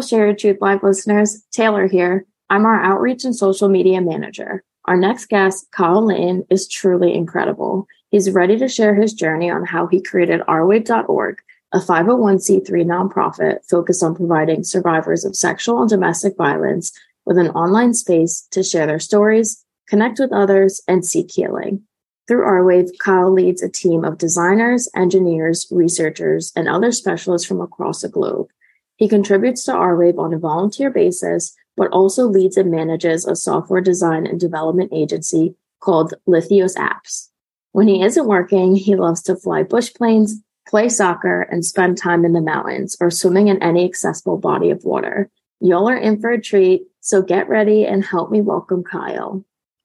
Hello, Share Your Truth Live listeners. Taylor here. I'm our outreach and social media manager. Our next guest, Kyle Linton, is truly incredible. He's ready to share his journey on how he created Ourwave.org, a 501c3 nonprofit focused on providing survivors of sexual and domestic violence with an online space to share their stories, connect with others, and seek healing. Through Our Wave, Kyle leads a team of designers, engineers, researchers, and other specialists from across the globe. He contributes to Our Wave on a volunteer basis, but also leads and manages a software design and development agency called Lithios Apps. When he isn't working, he loves to fly bush planes, play soccer, and spend time in the mountains or swimming in any accessible body of water. Y'all are in for a treat, so get ready and help me welcome Kyle.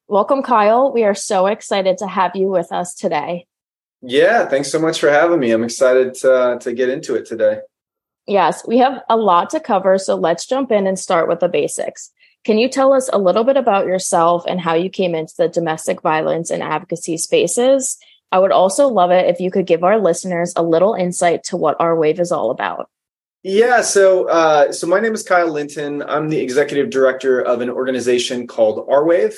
Welcome, Kyle. We are so excited to have you with us today. Yeah, thanks so much for having me. I'm excited to, to get into it today. Yes, we have a lot to cover, so let's jump in and start with the basics. Can you tell us a little bit about yourself and how you came into the domestic violence and advocacy spaces? I would also love it if you could give our listeners a little insight to what Our Wave is all about. Yeah, so uh, so my name is Kyle Linton. I'm the executive director of an organization called Our Wave.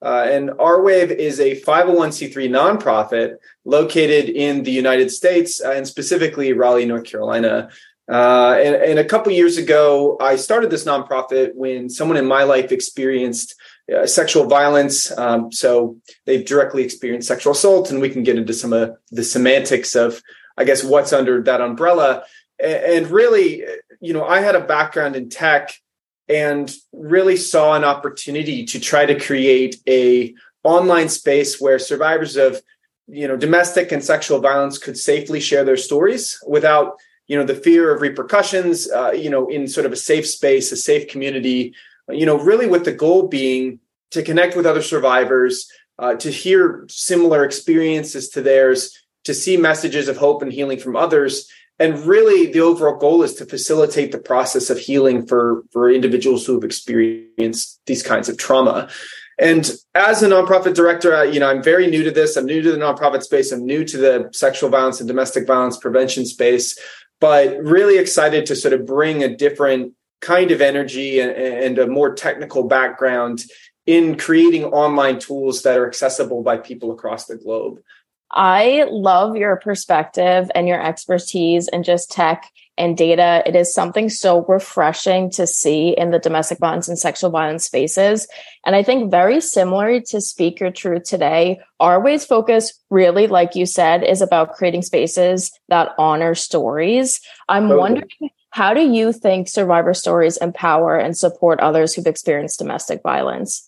Uh, and R-Wave is a 501c3 nonprofit located in the United States uh, and specifically Raleigh, North Carolina. Uh, and, and, a couple years ago, I started this nonprofit when someone in my life experienced uh, sexual violence. Um, so they've directly experienced sexual assault, and we can get into some of the semantics of, I guess, what's under that umbrella. And, and really, you know, I had a background in tech and really saw an opportunity to try to create a online space where survivors of you know domestic and sexual violence could safely share their stories without you know the fear of repercussions uh, you know in sort of a safe space a safe community you know really with the goal being to connect with other survivors uh, to hear similar experiences to theirs to see messages of hope and healing from others. And really the overall goal is to facilitate the process of healing for for individuals who have experienced these kinds of trauma. And as a nonprofit director I, you know i'm very new to this. I'm new to the nonprofit space. I'm new to the sexual violence and domestic violence prevention space but really excited to sort of bring a different kind of energy and, and a more technical background in creating online tools that are accessible by people across the globe. I love your perspective and your expertise and just tech and data. It is something so refreshing to see in the domestic violence and sexual violence spaces. And I think very similar to Speak Your Truth today, Our Wave's focus really, like you said, is about creating spaces that honor stories. I'm totally. wondering how do you think survivor stories empower and support others who've experienced domestic violence?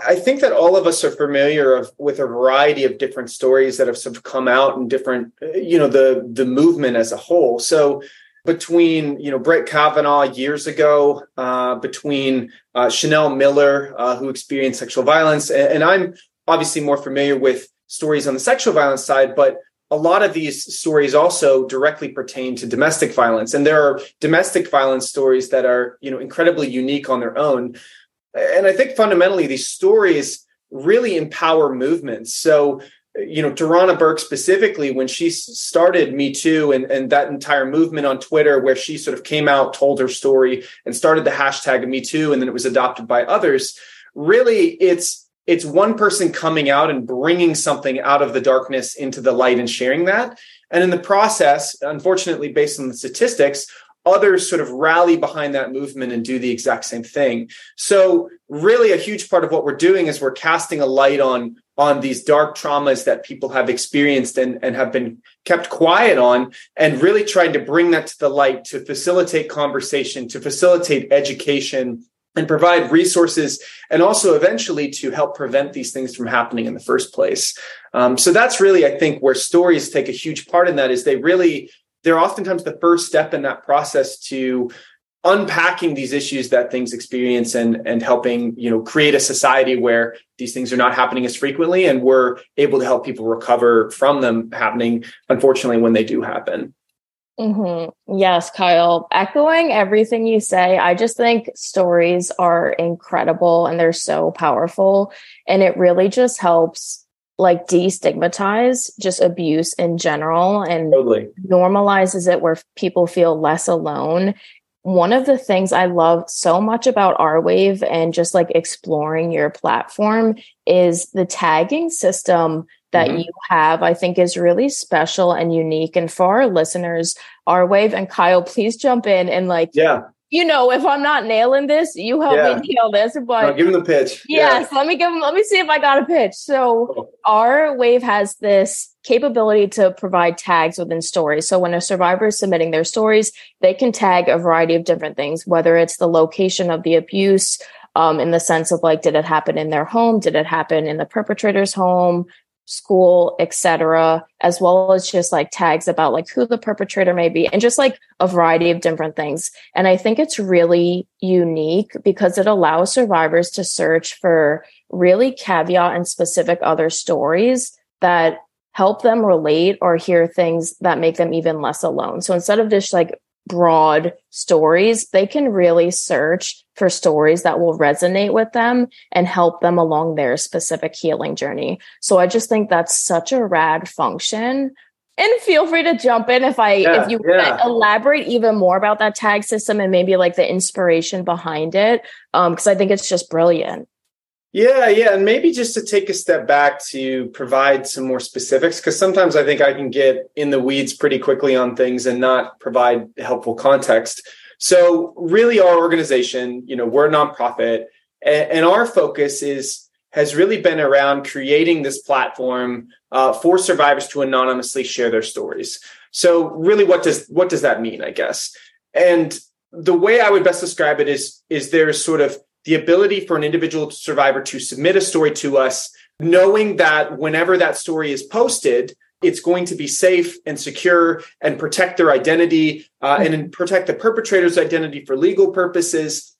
I think that all of us are familiar of, with a variety of different stories that have sort of come out in different, you know, the the movement as a whole. So between you know Brett Kavanaugh years ago, uh, between uh, Chanel Miller uh, who experienced sexual violence, and, and I'm obviously more familiar with stories on the sexual violence side, but a lot of these stories also directly pertain to domestic violence and there are domestic violence stories that are you know incredibly unique on their own and I think fundamentally these stories really empower movements. So, you know, Tarana Burke specifically, when she started Me Too and, and that entire movement on Twitter, where she sort of came out, told her story, and started the hashtag Me Too, and then it was adopted by others. Really, it's it's one person coming out and bringing something out of the darkness into the light and sharing that. And in the process, unfortunately, based on the statistics, others sort of rally behind that movement and do the exact same thing. So really a huge part of what we're doing is we're casting a light on on these dark traumas that people have experienced and, and have been kept quiet on and really trying to bring that to the light to facilitate conversation to facilitate education and provide resources and also eventually to help prevent these things from happening in the first place um, so that's really i think where stories take a huge part in that is they really they're oftentimes the first step in that process to unpacking these issues that things experience and and helping you know create a society where these things are not happening as frequently and we're able to help people recover from them happening unfortunately when they do happen mm-hmm. yes kyle echoing everything you say i just think stories are incredible and they're so powerful and it really just helps like destigmatize just abuse in general and totally. normalizes it where people feel less alone one of the things I love so much about our wave and just like exploring your platform is the tagging system that mm-hmm. you have, I think is really special and unique. And for our listeners, our wave and Kyle, please jump in and like, yeah, you know, if I'm not nailing this, you help yeah. me nail this. But no, give him the pitch. Yes, yeah. let me give him. Let me see if I got a pitch. So our wave has this capability to provide tags within stories. So when a survivor is submitting their stories, they can tag a variety of different things, whether it's the location of the abuse. Um, in the sense of like, did it happen in their home? Did it happen in the perpetrator's home? School, etc., as well as just like tags about like who the perpetrator may be and just like a variety of different things. And I think it's really unique because it allows survivors to search for really caveat and specific other stories that help them relate or hear things that make them even less alone. So instead of just like broad stories, they can really search for stories that will resonate with them and help them along their specific healing journey. So I just think that's such a rad function. And feel free to jump in if I yeah, if you yeah. elaborate even more about that tag system and maybe like the inspiration behind it. Um, because I think it's just brilliant. Yeah, yeah. And maybe just to take a step back to provide some more specifics, because sometimes I think I can get in the weeds pretty quickly on things and not provide helpful context. So, really, our organization, you know, we're a nonprofit, and, our focus is has really been around creating this platform uh, for survivors to anonymously share their stories. So, really, what does what does that mean? I guess, and the way I would best describe it is is there's sort of the ability for an individual survivor to submit a story to us, knowing that whenever that story is posted, it's going to be safe and secure and protect their identity uh, and protect the perpetrator's identity for legal purposes.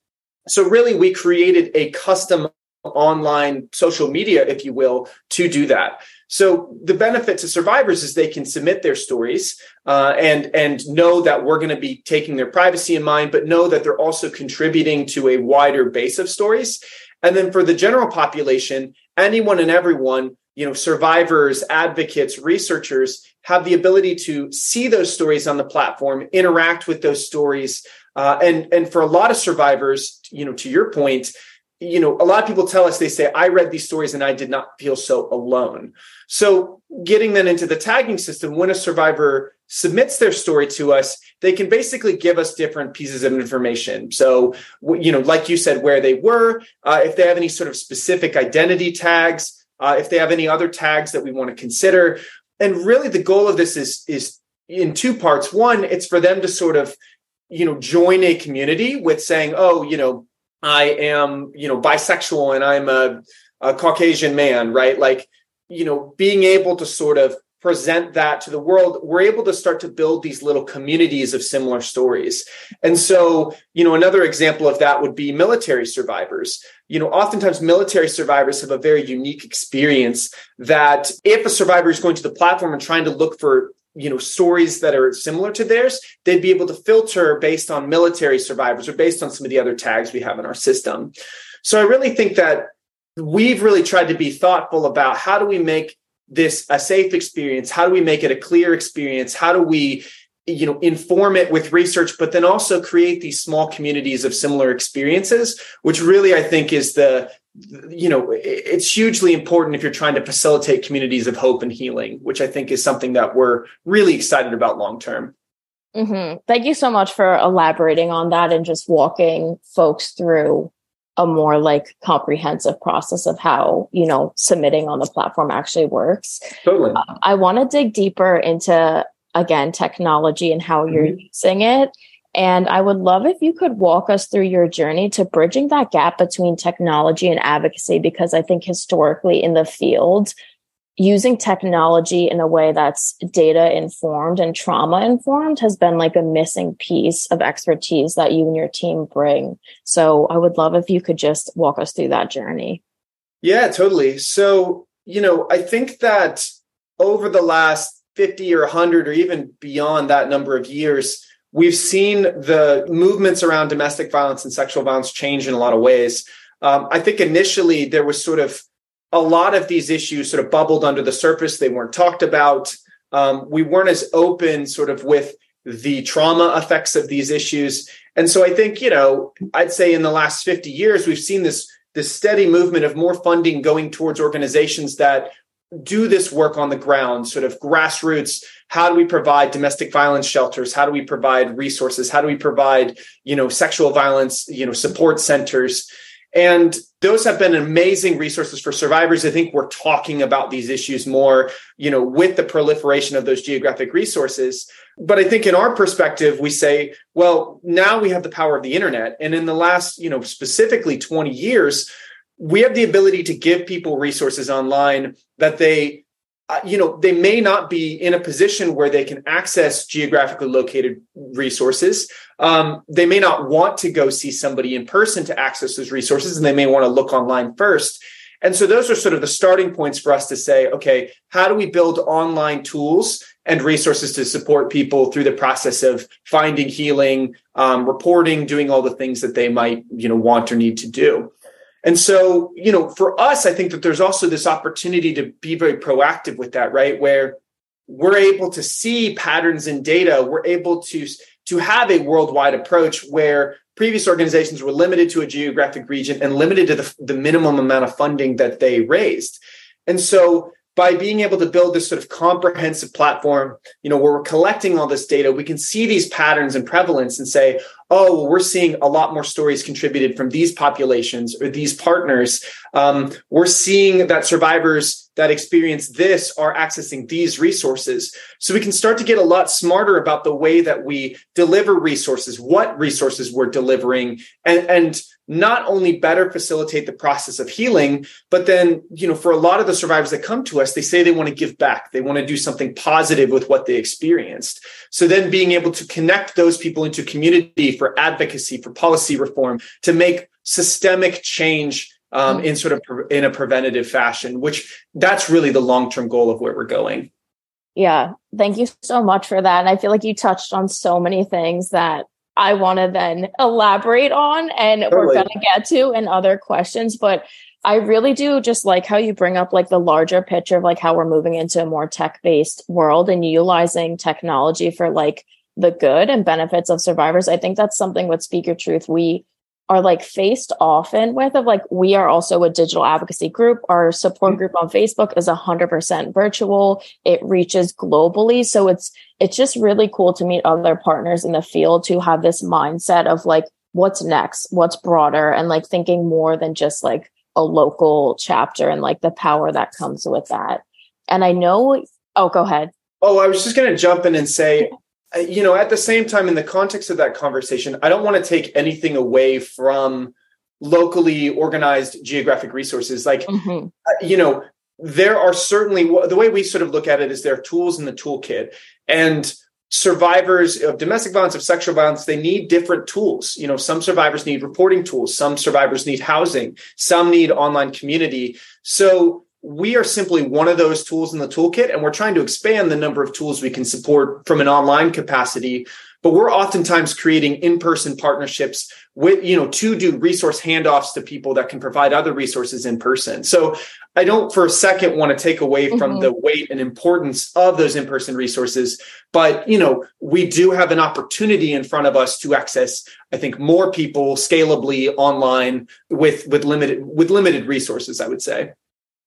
So, really, we created a custom online social media, if you will, to do that. So the benefit to survivors is they can submit their stories uh, and and know that we're going to be taking their privacy in mind, but know that they're also contributing to a wider base of stories. And then for the general population, anyone and everyone, you know, survivors, advocates, researchers have the ability to see those stories on the platform, interact with those stories, uh, and and for a lot of survivors, you know, to your point, you know, a lot of people tell us they say, I read these stories and I did not feel so alone. So, getting them into the tagging system, when a survivor submits their story to us, they can basically give us different pieces of information. So, you know, like you said, where they were, uh, if they have any sort of specific identity tags, uh, if they have any other tags that we want to consider. And really, the goal of this is is in two parts. One, it's for them to sort of, you know, join a community with saying, oh, you know, I am, you know, bisexual and I'm a, a Caucasian man, right? Like, you know, being able to sort of present that to the world, we're able to start to build these little communities of similar stories. And so, you know, another example of that would be military survivors. You know, oftentimes military survivors have a very unique experience that if a survivor is going to the platform and trying to look for you know stories that are similar to theirs they'd be able to filter based on military survivors or based on some of the other tags we have in our system. So i really think that we've really tried to be thoughtful about how do we make this a safe experience? How do we make it a clear experience? How do we you know inform it with research but then also create these small communities of similar experiences which really i think is the you know it's hugely important if you're trying to facilitate communities of hope and healing which i think is something that we're really excited about long term mm-hmm. thank you so much for elaborating on that and just walking folks through a more like comprehensive process of how you know submitting on the platform actually works totally um, i want to dig deeper into again technology and how you're mm-hmm. using it and I would love if you could walk us through your journey to bridging that gap between technology and advocacy, because I think historically in the field, using technology in a way that's data informed and trauma informed has been like a missing piece of expertise that you and your team bring. So I would love if you could just walk us through that journey. Yeah, totally. So, you know, I think that over the last 50 or 100 or even beyond that number of years, We've seen the movements around domestic violence and sexual violence change in a lot of ways. Um, I think initially there was sort of a lot of these issues sort of bubbled under the surface. They weren't talked about. Um, we weren't as open sort of with the trauma effects of these issues. And so I think, you know, I'd say in the last 50 years, we've seen this, this steady movement of more funding going towards organizations that do this work on the ground, sort of grassroots. How do we provide domestic violence shelters? How do we provide resources? How do we provide, you know, sexual violence, you know, support centers? And those have been amazing resources for survivors. I think we're talking about these issues more, you know, with the proliferation of those geographic resources. But I think in our perspective, we say, well, now we have the power of the internet. And in the last, you know, specifically 20 years, we have the ability to give people resources online that they you know they may not be in a position where they can access geographically located resources. Um, they may not want to go see somebody in person to access those resources and they may want to look online first. And so those are sort of the starting points for us to say okay how do we build online tools and resources to support people through the process of finding healing um, reporting doing all the things that they might you know want or need to do and so, you know, for us, I think that there's also this opportunity to be very proactive with that, right? Where we're able to see patterns in data, we're able to to have a worldwide approach where previous organizations were limited to a geographic region and limited to the, the minimum amount of funding that they raised. And so by being able to build this sort of comprehensive platform, you know, where we're collecting all this data, we can see these patterns and prevalence and say, oh, well, we're seeing a lot more stories contributed from these populations or these partners. Um, we're seeing that survivors that experience this are accessing these resources. So we can start to get a lot smarter about the way that we deliver resources, what resources we're delivering, and, and not only better facilitate the process of healing, but then, you know, for a lot of the survivors that come to us, they say they want to give back. They want to do something positive with what they experienced. So then being able to connect those people into community for advocacy, for policy reform, to make systemic change um, mm-hmm. in sort of pre- in a preventative fashion, which that's really the long-term goal of where we're going. Yeah. Thank you so much for that. And I feel like you touched on so many things that I want to then elaborate on and totally. we're going to get to in other questions. But I really do just like how you bring up like the larger picture of like how we're moving into a more tech based world and utilizing technology for like the good and benefits of survivors. I think that's something with Speak Your Truth we are like faced often with of like we are also a digital advocacy group. Our support mm-hmm. group on facebook is 100% virtual. It reaches globally. So it's it's just really cool to meet other partners in the field to have this mindset of like what's next? What's broader? And like thinking more than just like a local chapter and like the power that comes with that. And i know oh go ahead. Oh i was just going to jump in and say you know, at the same time, in the context of that conversation, I don't want to take anything away from locally organized geographic resources. Like, mm-hmm. Uh, you know, there are certainly the way we sort of look at it is there are tools in the toolkit, and survivors of domestic violence of sexual violence they need different tools you know some survivors need reporting tools some survivors need housing some need online community so we are simply one of those tools in the toolkit and we're trying to expand the number of tools we can support from an online capacity. But we're oftentimes creating in-person partnerships with you know to do resource handoffs to people that can provide other resources in person. So i don't for a second want to take away from mm-hmm. the weight and importance of those in-person resources but you know we do have an opportunity in front of us to access i think more people scalably online with with limited with limited resources i would say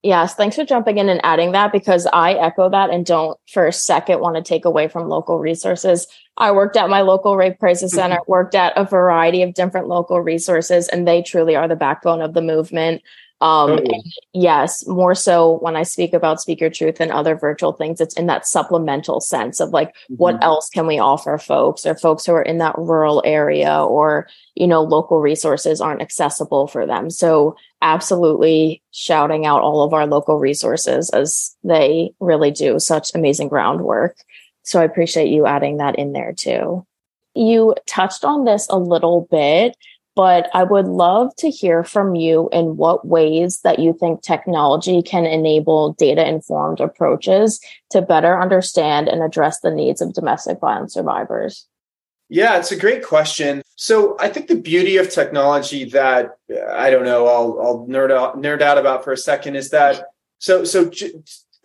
Yes, thanks for jumping in and adding that because I echo that and don't for a second want to take away from local resources. I worked at my local rape crisis center, worked at a variety of different local resources, and they truly are the backbone of the movement. Um, oh. yes, more so when I speak about Speak Your Truth and other virtual things, it's in that supplemental sense of like, mm-hmm. what else can we offer folks or folks who are in that rural area or, you know, local resources aren't accessible for them. So absolutely shouting out all of our local resources as they really do such amazing groundwork. So I appreciate you adding that in there too. You touched on this a little bit, but I would love to hear from you in what ways that you think technology can enable data informed approaches to better understand and address the needs of domestic violence survivors. Yeah, it's a great question. So I think the beauty of technology that I don't know, I'll, I'll nerd out nerd out about for a second is that so so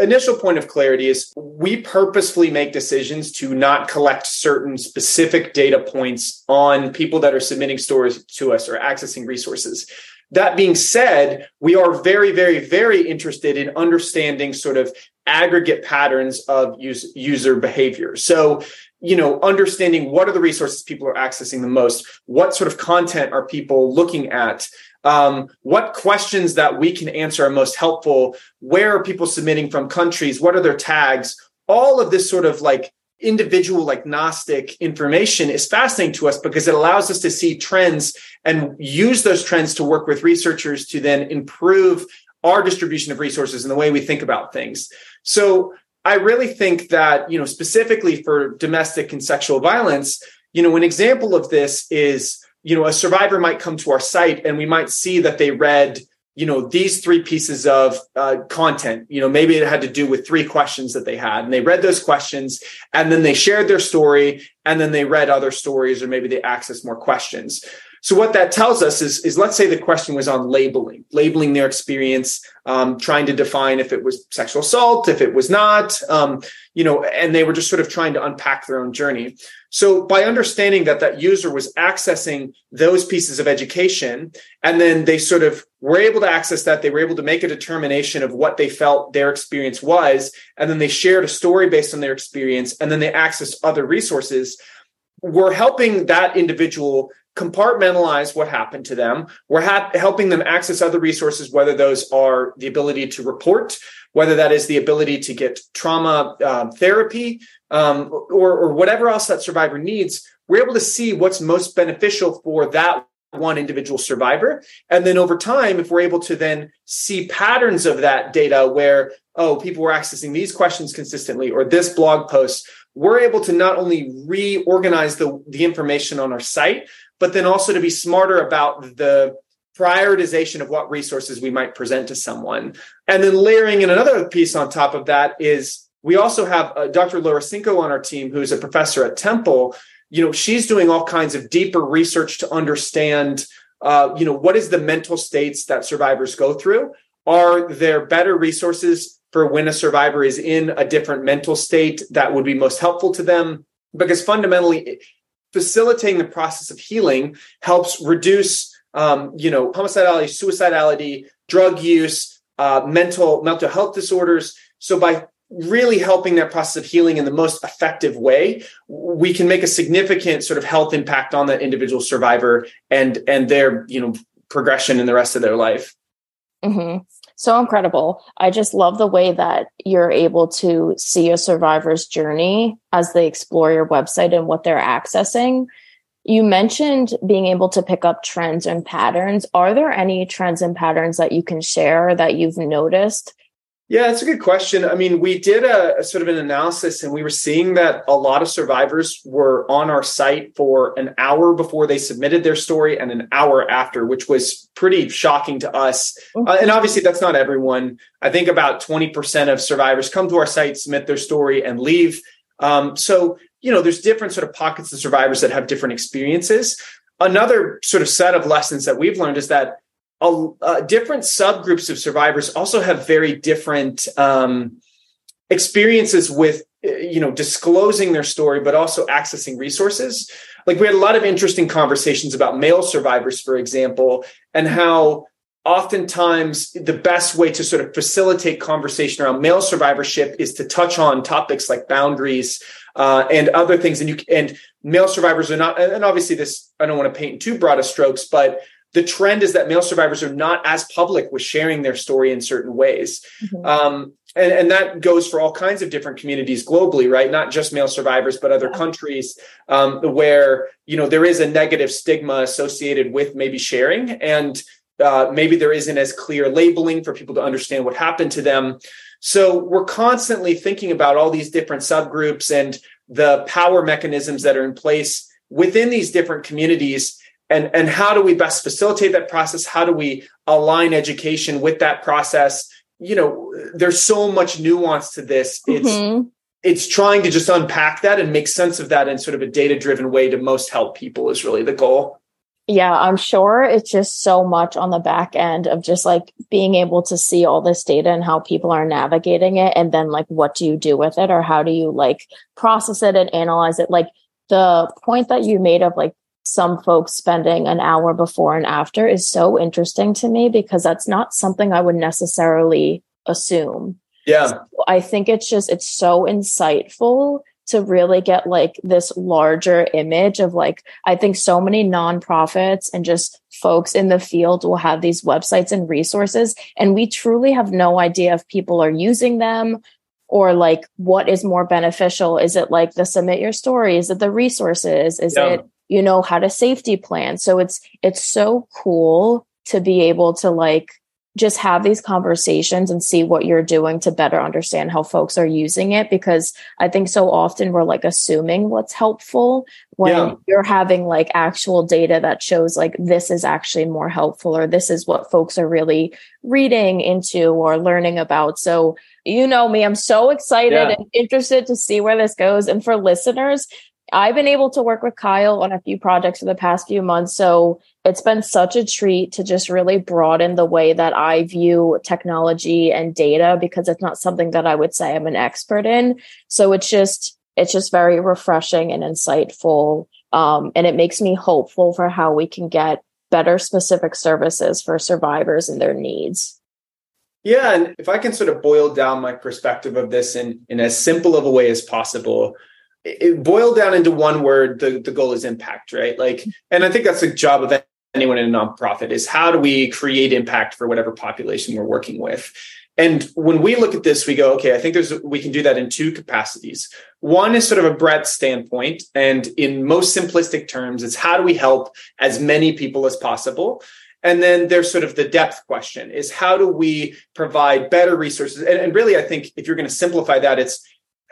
initial point of clarity is we purposefully make decisions to not collect certain specific data points on people that are submitting stories to us or accessing resources. That being said, we are very, very, very interested in understanding sort of aggregate patterns of use, user behavior. So, you know, understanding what are the resources people are accessing the most, what sort of content are people looking at, um, what questions that we can answer are most helpful, where are people submitting from countries, what are their tags, all of this sort of like individual like gnostic information is fascinating to us because it allows us to see trends and use those trends to work with researchers to then improve our distribution of resources and the way we think about things. So i really think that you know specifically for domestic and sexual violence you know an example of this is you know a survivor might come to our site and we might see that they read you know these three pieces of uh, content. You know maybe it had to do with three questions that they had and they read those questions and then they shared their story and then they read other stories or maybe they accessed more questions so what that tells us is, is let's say the question was on labeling, labeling their experience, um, trying to define if it was sexual assault, if it was not, um, you know, and they were just sort of trying to unpack their own journey. So by understanding that that user was accessing those pieces of education, and then they sort of were able to access that, they were able to make a determination of what they felt their experience was, and then they shared a story based on their experience, and then they accessed other resources. We're helping that individual compartmentalize what happened to them. We're ha- helping them access other resources, whether those are the ability to report, whether that is the ability to get trauma uh, therapy, um, or, or whatever else that survivor needs. We're able to see what's most beneficial for that one individual survivor. And then over time, if we're able to then see patterns of that data where, oh, people were accessing these questions consistently or this blog post, we're able to not only reorganize the, the information on our site, but then also to be smarter about the prioritization of what resources we might present to someone. And then layering in another piece on top of that is we also have uh, Dr. Laura on our team, who's a professor at Temple. You know, she's doing all kinds of deeper research to understand, uh, you know, what is the mental states that survivors go through? Are there better resources for when a survivor is in a different mental state that would be most helpful to them? Because fundamentally, facilitating the process of healing helps reduce um, you know homicidality suicidality drug use uh, mental mental health disorders. So by really helping that process of healing in the most effective way we can make a significant sort of health impact on that individual survivor and and their you know progression in the rest of their life. Mm-hmm so incredible. I just love the way that you're able to see a survivor's journey as they explore your website and what they're accessing. You mentioned being able to pick up trends and patterns. Are there any trends and patterns that you can share that you've noticed yeah, that's a good question. I mean, we did a, a, sort of an analysis and we were seeing that a lot of survivors were on our site for an hour before they submitted their story and an hour after, which was pretty shocking to us. Mm-hmm. Uh, and obviously, that's not everyone. I think about 20% of survivors come to our site, submit their story, and leave. Um, so, you know, there's different sort of pockets of survivors that have different experiences. Another sort of set of lessons that we've learned is that uh, different subgroups of survivors also have very different um, experiences with uh, you know disclosing their story but also accessing resources. Like we had a lot of interesting conversations about male survivors for example and how oftentimes the best way to sort of facilitate conversation around male survivorship is to touch on topics like boundaries uh, and other things. And you and male survivors are not and obviously this i don't want to paint too broad a strokes but the trend is that male survivors are not as public with sharing their story in certain ways. Mm-hmm. Um, and, and, that goes for all kinds of different communities globally, right? Not just male survivors, but other yeah. countries um, where you know there is a negative stigma associated with maybe sharing, and uh, maybe there isn't as clear labeling for people to understand what happened to them. So we're constantly thinking about all these different subgroups and the power mechanisms that are in place within these different communities and and how do we best facilitate that process how do we align education with that process you know there's so much nuance to this it's mm-hmm. it's trying to just unpack that and make sense of that in sort of a data driven way to most help people is really the goal Yeah, I'm sure it's just so much on the back end of just like being able to see all this data and how people are navigating it. And then, like, what do you do with it or how do you like process it and analyze it? Like, the point that you made of like some folks spending an hour before and after is so interesting to me because that's not something I would necessarily assume. Yeah. So I think it's just, it's so insightful to really get like this larger image of like, I think so many nonprofits and just folks in the field will have these websites and resources. And we truly have no idea if people are using them or like what is more beneficial. Is it like the submit your story? Is it the resources? Is yeah. it, you know, how to safety plan? So it's, it's so cool to be able to like just have these conversations and see what you're doing to better understand how folks are using it because i think so often we're like assuming what's helpful when yeah. you're having like actual data that shows like this is actually more helpful or this is what folks are really reading into or learning about so you know me i'm so excited yeah. and interested to see where this goes and for listeners I've been able to work with Kyle on a few projects in the past few months. So it's been such a treat to just really broaden the way that I view technology and data because it's not something that I would say I'm an expert in. So it's just, it's just very refreshing and insightful. Um, and it makes me hopeful for how we can get better specific services for survivors and their needs. Yeah. And if I can sort of boil down my perspective of this in, in as simple of a way as possible, it boiled down into one word the, the goal is impact right? Like and i think that's the job of anyone in a nonprofit is how do we create impact for whatever population we're working with? And when we look at this we go okay i think there's we can do that in two capacities. One is sort of a breadth standpoint and in most simplistic terms it's how do we help as many people as possible? And then there's sort of the depth question is how do we provide better resources? And, and really i think if you're going to simplify that it's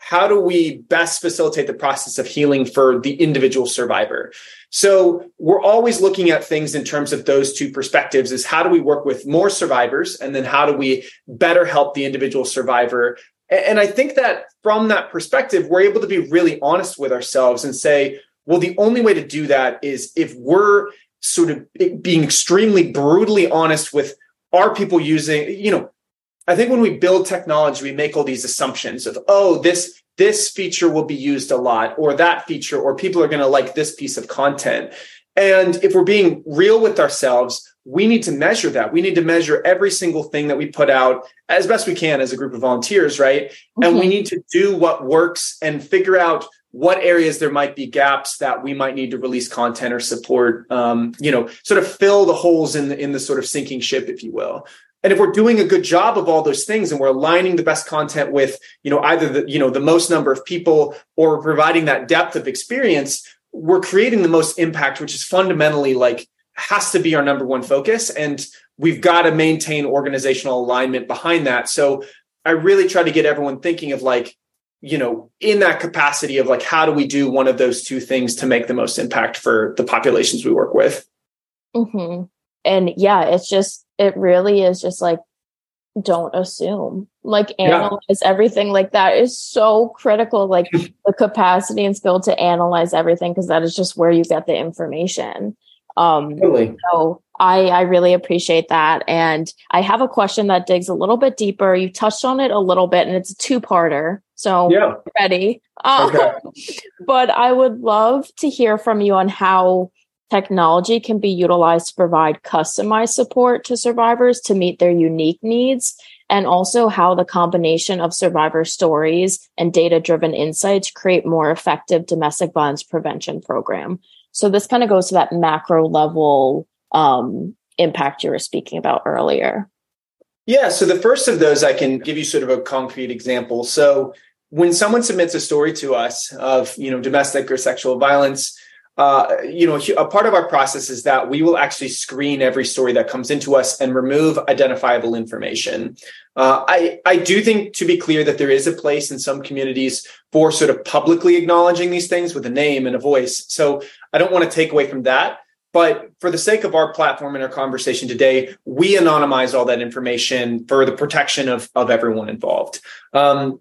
how do we best facilitate the process of healing for the individual survivor? So we're always looking at things in terms of those two perspectives is how do we work with more survivors and then how do we better help the individual survivor? And i think that from that perspective we're able to be really honest with ourselves and say well the only way to do that is if we're sort of being extremely brutally honest with are people using you know I think when we build technology, we make all these assumptions of, oh, this this feature will be used a lot, or that feature, or people are going to like this piece of content. And if we're being real with ourselves, we need to measure that. We need to measure every single thing that we put out as best we can as a group of volunteers, right? And we mm-hmm. need to do what works and figure out what areas there might be gaps that we might need to release content or support. Um, you know, sort of fill the holes in the in the sort of sinking ship, if you will and if we're doing a good job of all those things and we're aligning the best content with you know either the you know the most number of people or providing that depth of experience we're creating the most impact which is fundamentally like has to be our number one focus. And we've got to maintain organizational alignment behind that. So i really try to get everyone thinking of like you know in that capacity of like how do we do one of those two things to make the most impact for the populations we work with? Mm-hmm. and yeah it's just it really is just like don't assume. Like analyze yeah. everything. Like that is so critical like the capacity and skill to analyze everything because that is just where you get the information. Um totally. so i i really appreciate that. And i have a question that digs a little bit deeper. You touched on it a little bit and it's a two-parter so yeah. ready? Okay. Um, but i would love to hear from you on how Technology can be utilized to provide customized support to survivors to meet their unique needs, and also how the combination of survivor stories and data driven insights create more effective domestic violence prevention program. So this kind of goes to that macro level um, impact you were speaking about earlier. Yeah. So the first of those, I can give you sort of a concrete example. So when someone submits a story to us of you know domestic or sexual violence, uh, you know, a part of our process is that we will actually screen every story that comes into us and remove identifiable information. Uh, I I do think to be clear that there is a place in some communities for sort of publicly acknowledging these things with a name and a voice. So I don't want to take away from that. But for the sake of our platform and our conversation today, we anonymize all that information for the protection of, of everyone involved. Um,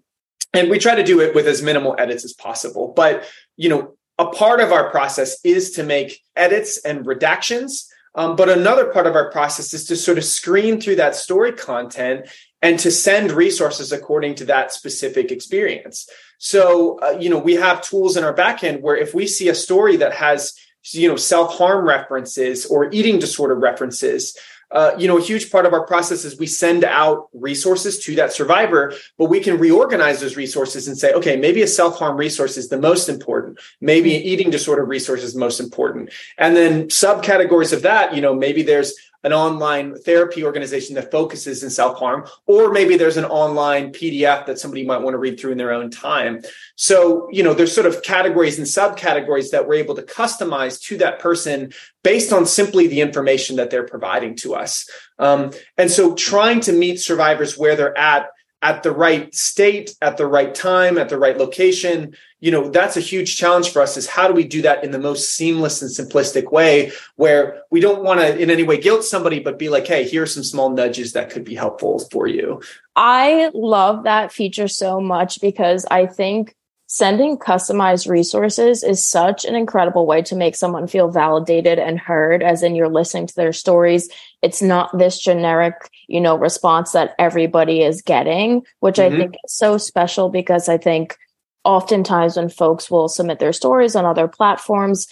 and we try to do it with as minimal edits as possible. But you know, a part of our process is to make edits and redactions. Um, but another part of our process is to sort of screen through that story content and to send resources according to that specific experience. So, uh, you know, we have tools in our backend where if we see a story that has, you know, self harm references or eating disorder references, uh, you know, a huge part of our process is we send out resources to that survivor, but we can reorganize those resources and say, okay, maybe a self harm resource is the most important. Maybe an eating disorder resource is most important. And then subcategories of that, you know, maybe there's an online therapy organization that focuses in self harm, or maybe there's an online PDF that somebody might want to read through in their own time. So, you know, there's sort of categories and subcategories that we're able to customize to that person based on simply the information that they're providing to us. Um, and so, trying to meet survivors where they're at at the right state, at the right time, at the right location. You know, that's a huge challenge for us is how do we do that in the most seamless and simplistic way where we don't want to in any way guilt somebody, but be like, hey, here are some small nudges that could be helpful for you. I love that feature so much because I think sending customized resources is such an incredible way to make someone feel validated and heard as in you're listening to their stories it's not this generic you know response that everybody is getting which mm-hmm. i think is so special because i think oftentimes when folks will submit their stories on other platforms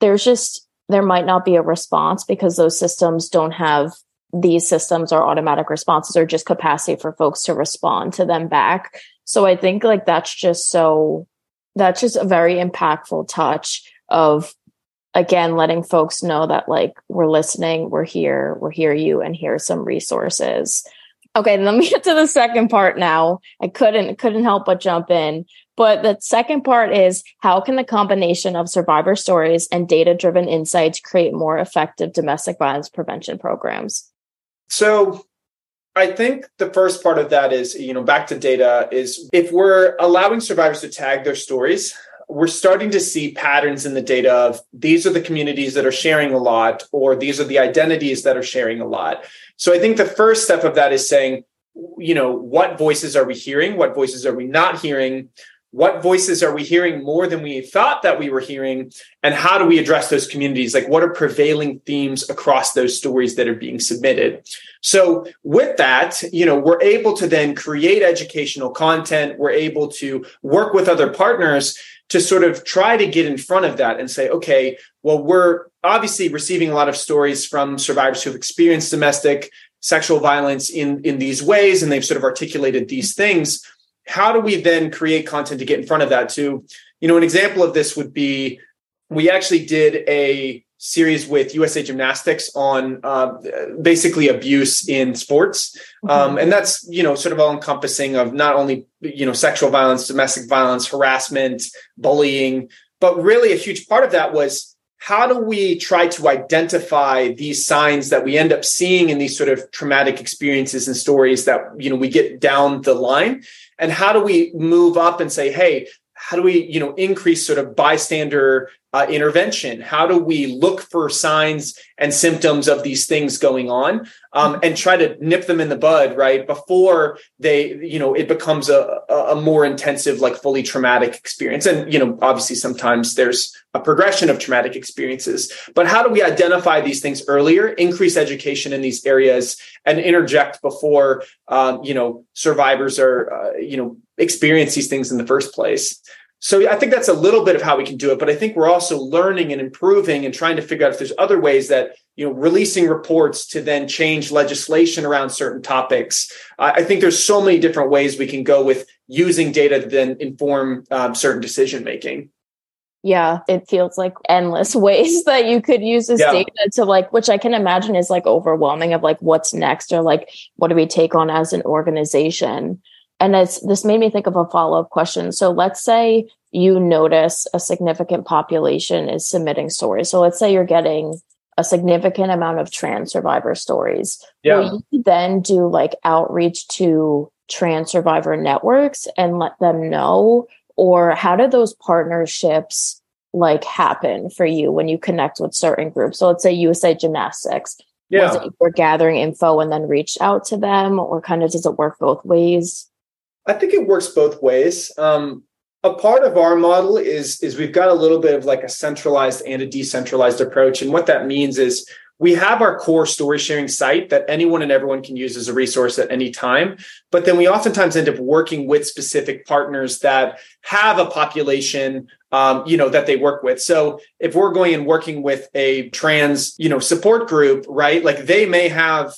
there's just there might not be a response because those systems don't have these systems or automatic responses or just capacity for folks to respond to them back so I think like that's just so that's just a very impactful touch of again letting folks know that like we're listening, we're here, we're here you and here's some resources. Okay, let me get to the second part now. I couldn't couldn't help but jump in. But the second part is how can the combination of survivor stories and data driven insights create more effective domestic violence prevention programs? So I think the first part of that is, you know, back to data is if we're allowing survivors to tag their stories, we're starting to see patterns in the data of these are the communities that are sharing a lot, or these are the identities that are sharing a lot. So I think the first step of that is saying, you know, what voices are we hearing? What voices are we not hearing? What voices are we hearing more than we thought that we were hearing? And how do we address those communities? Like what are prevailing themes across those stories that are being submitted? So with that you know we're able to then create educational content. We're able to work with other partners to sort of try to get in front of that and say okay well we're obviously receiving a lot of stories from survivors who've experienced domestic sexual violence in in these ways and they've sort of articulated these things how do we then create content to get in front of that too? You know, an example of this would be we actually did a series with USA Gymnastics on uh, basically abuse in sports, mm-hmm. um, and that's you know sort of all encompassing of not only you know sexual violence, domestic violence, harassment, bullying, but really a huge part of that was how do we try to identify these signs that we end up seeing in these sort of traumatic experiences and stories that you know we get down the line and how do we move up and say hey how do we you know increase sort of bystander uh, intervention? How do we look for signs and symptoms of these things going on um, and try to nip them in the bud right before they you know it becomes a, a more intensive like fully traumatic experience? And you know obviously sometimes there's a progression of traumatic experiences but how do we identify these things earlier increase education in these areas and interject before um, you know survivors are uh, you know experience these things in the first place so I think that's a little bit of how we can do it, but I think we're also learning and improving and trying to figure out if there's other ways that you know releasing reports to then change legislation around certain topics. I think there's so many different ways we can go with using data to then inform um, certain decision making. Yeah, it feels like endless ways that you could use this yeah. data to like, which I can imagine is like overwhelming of like what's next or like what do we take on as an organization and it's, this made me think of a follow up question. So let's say you notice a significant population is submitting stories. So let's say you're getting a significant amount of trans survivor stories. Yeah. Will you then do like outreach to trans survivor networks and let them know? Or how do those partnerships like happen for you when you connect with certain groups? So let's say USA Gymnastics. Yeah. Was it you were gathering info and then reached out to them, or kind of does it work both ways? I think it works both ways. Um, a part of our model is is we've got a little bit of like a centralized and a decentralized approach. And what that means is we have our core story sharing site that anyone and everyone can use as a resource at any time. But then we oftentimes end up working with specific partners that have a population um, you know that they work with. So if we're going and working with a trans you know support group right like they may have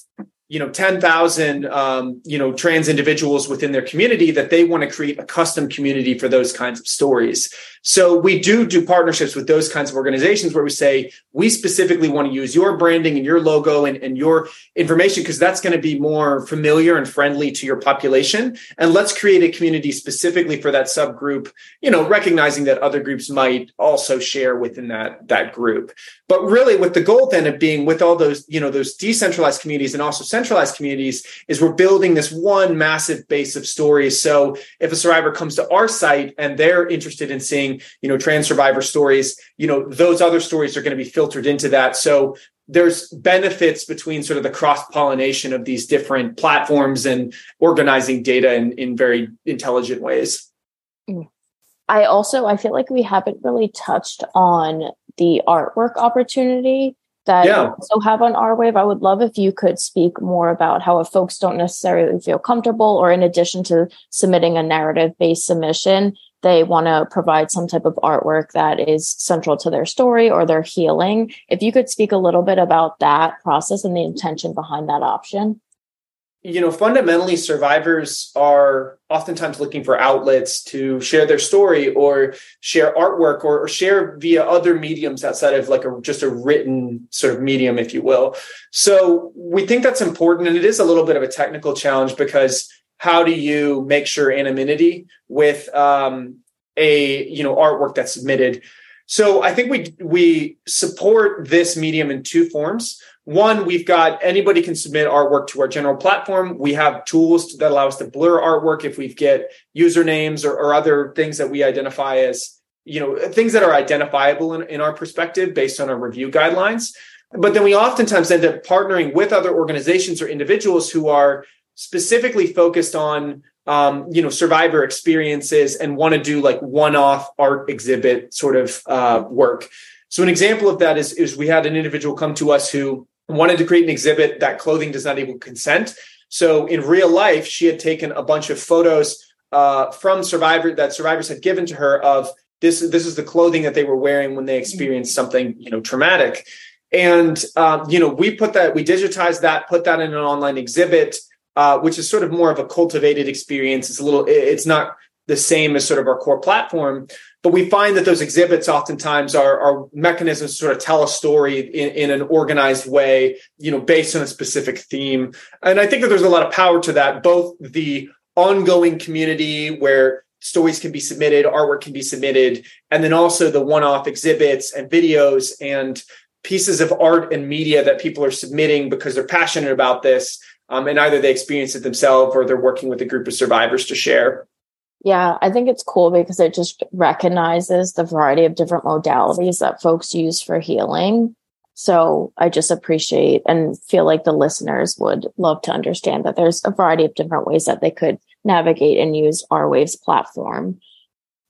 you know 10,000 um, you know trans individuals within their community that they want to create a custom community for those kinds of stories so we do do partnerships with those kinds of organizations where we say we specifically want to use your branding and your logo and, and your information because that's going to be more familiar and friendly to your population. And let's create a community specifically for that subgroup you know recognizing that other groups might also share within that that group. But really with the goal then of being with all those you know those decentralized communities and also centralized communities is we're building this one massive base of stories. So if a survivor comes to our site and they're interested in seeing you know trans survivor stories you know those other stories are going to be filtered into that so there's benefits between sort of the cross pollination of these different platforms and organizing data in, in very intelligent ways i also i feel like we haven't really touched on the artwork opportunity that yeah. also have on Our Wave. I would love if you could speak more about how if folks don't necessarily feel comfortable or in addition to submitting a narrative based submission, they want to provide some type of artwork that is central to their story or their healing. If you could speak a little bit about that process and the intention behind that option. You know, fundamentally, survivors are oftentimes looking for outlets to share their story or share artwork or, or share via other mediums outside of like a just a written sort of medium, if you will. So we think that's important. And it is a little bit of a technical challenge because how do you make sure anonymity with um, a you know artwork that's submitted? So i think we we support this medium in two forms. One we've got anybody can submit artwork to our general platform. We have tools that allow us to blur artwork if we get usernames or, or other things that we identify as you know things that are identifiable in, in our perspective based on our review guidelines. But then we oftentimes end up partnering with other organizations or individuals who are specifically focused on um, you know survivor experiences and want to do like one-off art exhibit sort of uh, work. So an example of that is, is we had an individual come to us who wanted to create an exhibit that clothing does not equal consent. So in real life she had taken a bunch of photos uh, from survivor that survivors had given to her of this this is the clothing that they were wearing when they experienced something you know traumatic. And um, you know we put that we digitized that put that in an online exhibit uh, which is sort of more of a cultivated experience. It's a little, it's not the same as sort of our core platform, but we find that those exhibits oftentimes are, are mechanisms to sort of tell a story in, in an organized way, you know, based on a specific theme. And I think that there's a lot of power to that, both the ongoing community where stories can be submitted, artwork can be submitted, and then also the one-off exhibits and videos and pieces of art and media that people are submitting because they're passionate about this um, and either they experience it themselves or they're working with a group of survivors to share. Yeah, I think it's cool because it just recognizes the variety of different modalities that folks use for healing. So I just appreciate and feel like the listeners would love to understand that there's a variety of different ways that they could navigate and use Our Wave's platform.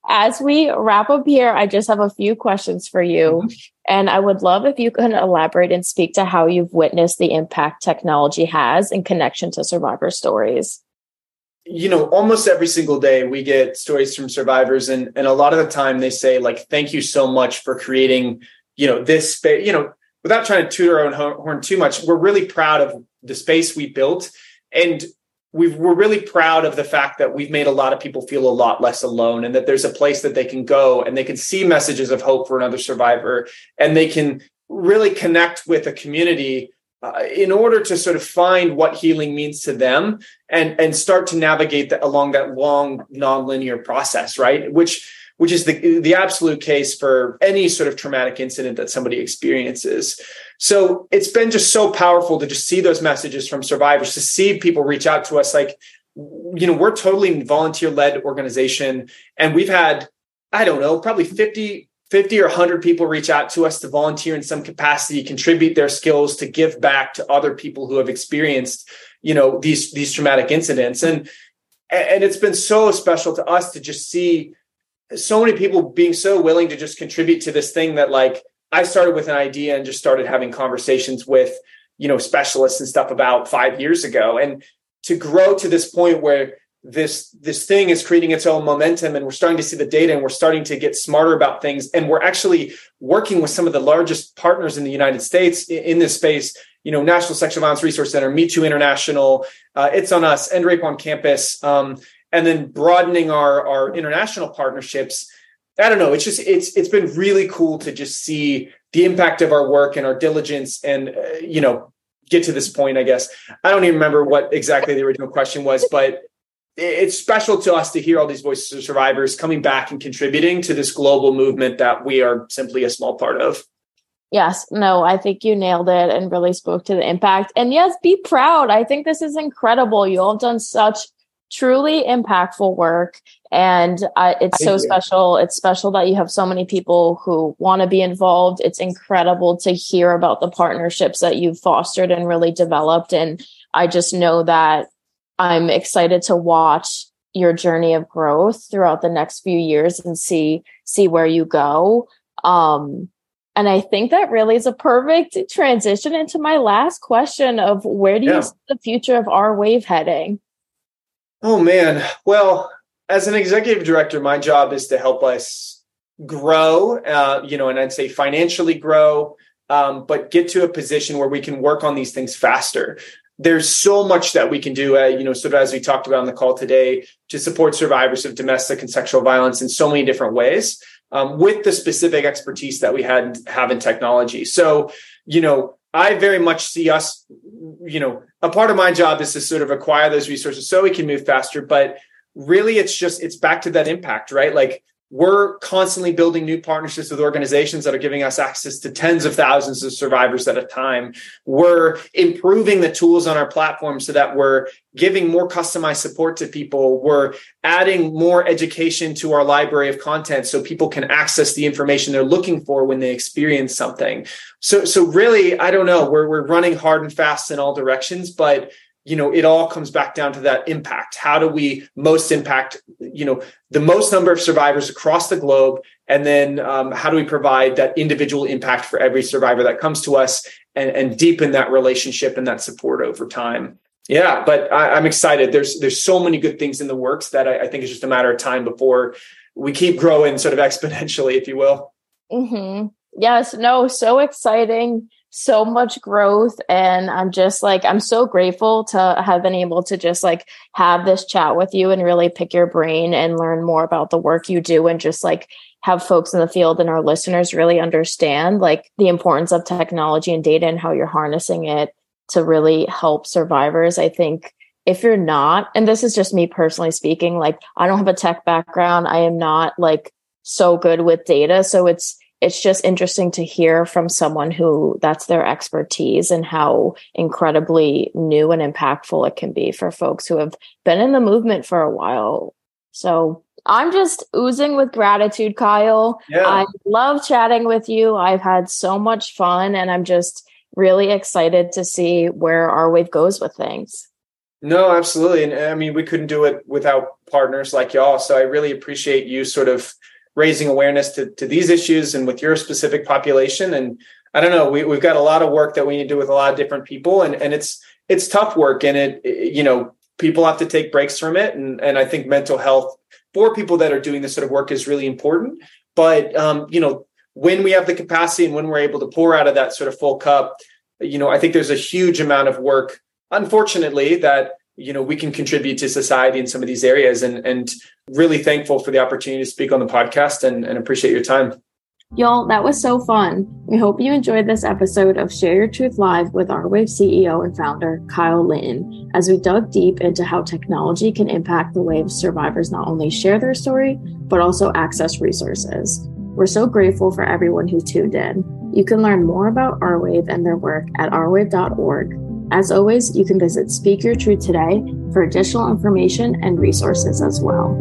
As we wrap up here, I just have a few questions for you. And I would love if you can elaborate and speak to how you've witnessed the impact technology has in connection to survivor stories. You know, almost every single day we get stories from survivors, and, and a lot of the time they say, like, thank you so much for creating, you know, this space. You know, without trying to toot our own horn too much, we're really proud of the space we built. And we are really proud of the fact that we've made a lot of people feel a lot less alone and that there's a place that they can go and they can see messages of hope for another survivor and they can really connect with a community uh, in order to sort of find what healing means to them and and start to navigate the, along that long nonlinear process right? Which which is the the absolute case for any sort of traumatic incident that somebody experiences so it's been just so powerful to just see those messages from survivors, to see people reach out to us. Like, you know, we're totally volunteer led organization. And we've had, I don't know, probably 50, 50 or 100 people reach out to us to volunteer in some capacity, contribute their skills to give back to other people who have experienced, you know, these, these traumatic incidents. And, and it's been so special to us to just see so many people being so willing to just contribute to this thing that like I started with an idea and just started having conversations with, you know, specialists and stuff about five years ago. And to grow to this point where this this thing is creating its own momentum and we're starting to see the data and we're starting to get smarter about things and we're actually working with some of the largest partners in the united states in this space you know national sexual violence resource center me too international uh, it's on us end rape on campus um, and then broadening our our international partnerships i don't know it's just it's it's been really cool to just see the impact of our work and our diligence and uh, you know get to this point i guess i don't even remember what exactly the original question was but it's special to us to hear all these voices of survivors coming back and contributing to this global movement that we are simply a small part of Yes, no, I think you nailed it and really spoke to the impact. And yes, be proud. I think this is incredible. You all have done such truly impactful work and uh, it's so special it's special that you have so many people who want to be involved it's incredible to hear about the partnerships that you've fostered and really developed and i just know that i'm excited to watch your journey of growth throughout the next few years and see see where you go um and I think that really is a perfect transition into my last question of where do yeah. you see the future of Our Wave heading? Oh man. Well, as an executive director, my job is to help us grow, uh, you know, and I'd say financially grow, um, but get to a position where we can work on these things faster. There's so much that we can do, uh, you know, sort of as we talked about on the call today, to support survivors of domestic and sexual violence in so many different ways, um, with the specific expertise that we had have in technology. So, you know, I very much see us, you know, a part of my job is to sort of acquire those resources so we can move faster. But really, it's just, it's back to that impact, right? Like we're constantly building new partnerships with organizations that are giving us access to tens of thousands of survivors at a time. We're improving the tools on our platform so that we're giving more customized support to people. We're adding more education to our library of content so people can access the information they're looking for when they experience something. So, so really, I don't know, we're, we're running hard and fast in all directions, but you know it all comes back down to that impact. How do we most impact you know the most number of survivors across the globe? And then um, how do we provide that individual impact for every survivor that comes to us and, and deepen that relationship and that support over time? Yeah but I, am excited. There's there's so many good things in the works that I, I, think it's just a matter of time before we keep growing sort of exponentially if you will. Mm-hmm. yes no so exciting so much growth and i'm just like i'm so grateful to have been able to just like have this chat with you and really pick your brain and learn more about the work you do and just like have folks in the field and our listeners really understand like the importance of technology and data and how you're harnessing it to really help survivors. I think if you're not and this is just me personally speaking like i don't have a tech background. I am not like so good with data. So it's it's just interesting to hear from someone who that's their expertise and how incredibly new and impactful it can be for folks who have been in the movement for a while. So I'm just oozing with gratitude, Kyle. Yeah. I love chatting with you. I've had so much fun and I'm just really excited to see where Our Wave goes with things. No, absolutely. And I mean, we couldn't do it without partners like y'all. So I really appreciate you sort of raising awareness to, to these issues and with your specific population. And I don't know, we, we've got a lot of work that we need to do with a lot of different people and, and it's, it's tough work and it, it, you know, people have to take breaks from it. And, and I think mental health for people that are doing this sort of work is really important. But, um, you know, when we have the capacity and when we're able to pour out of that sort of full cup, you know, I think there's a huge amount of work, unfortunately, that you know we can contribute to society in some of these areas and and really thankful for the opportunity to speak on the podcast and, and appreciate your time Y'all, that was so fun. We hope you enjoyed this episode of Share Your Truth Live with Our Wave CEO and founder, Kyle Linton, as we dug deep into how technology can impact the way survivors not only share their story, but also access resources. We're so grateful for everyone who tuned in. You can learn more about Our Wave and their work at ourwave.org as always, you can visit Speak Your Truth today for additional information and resources as well.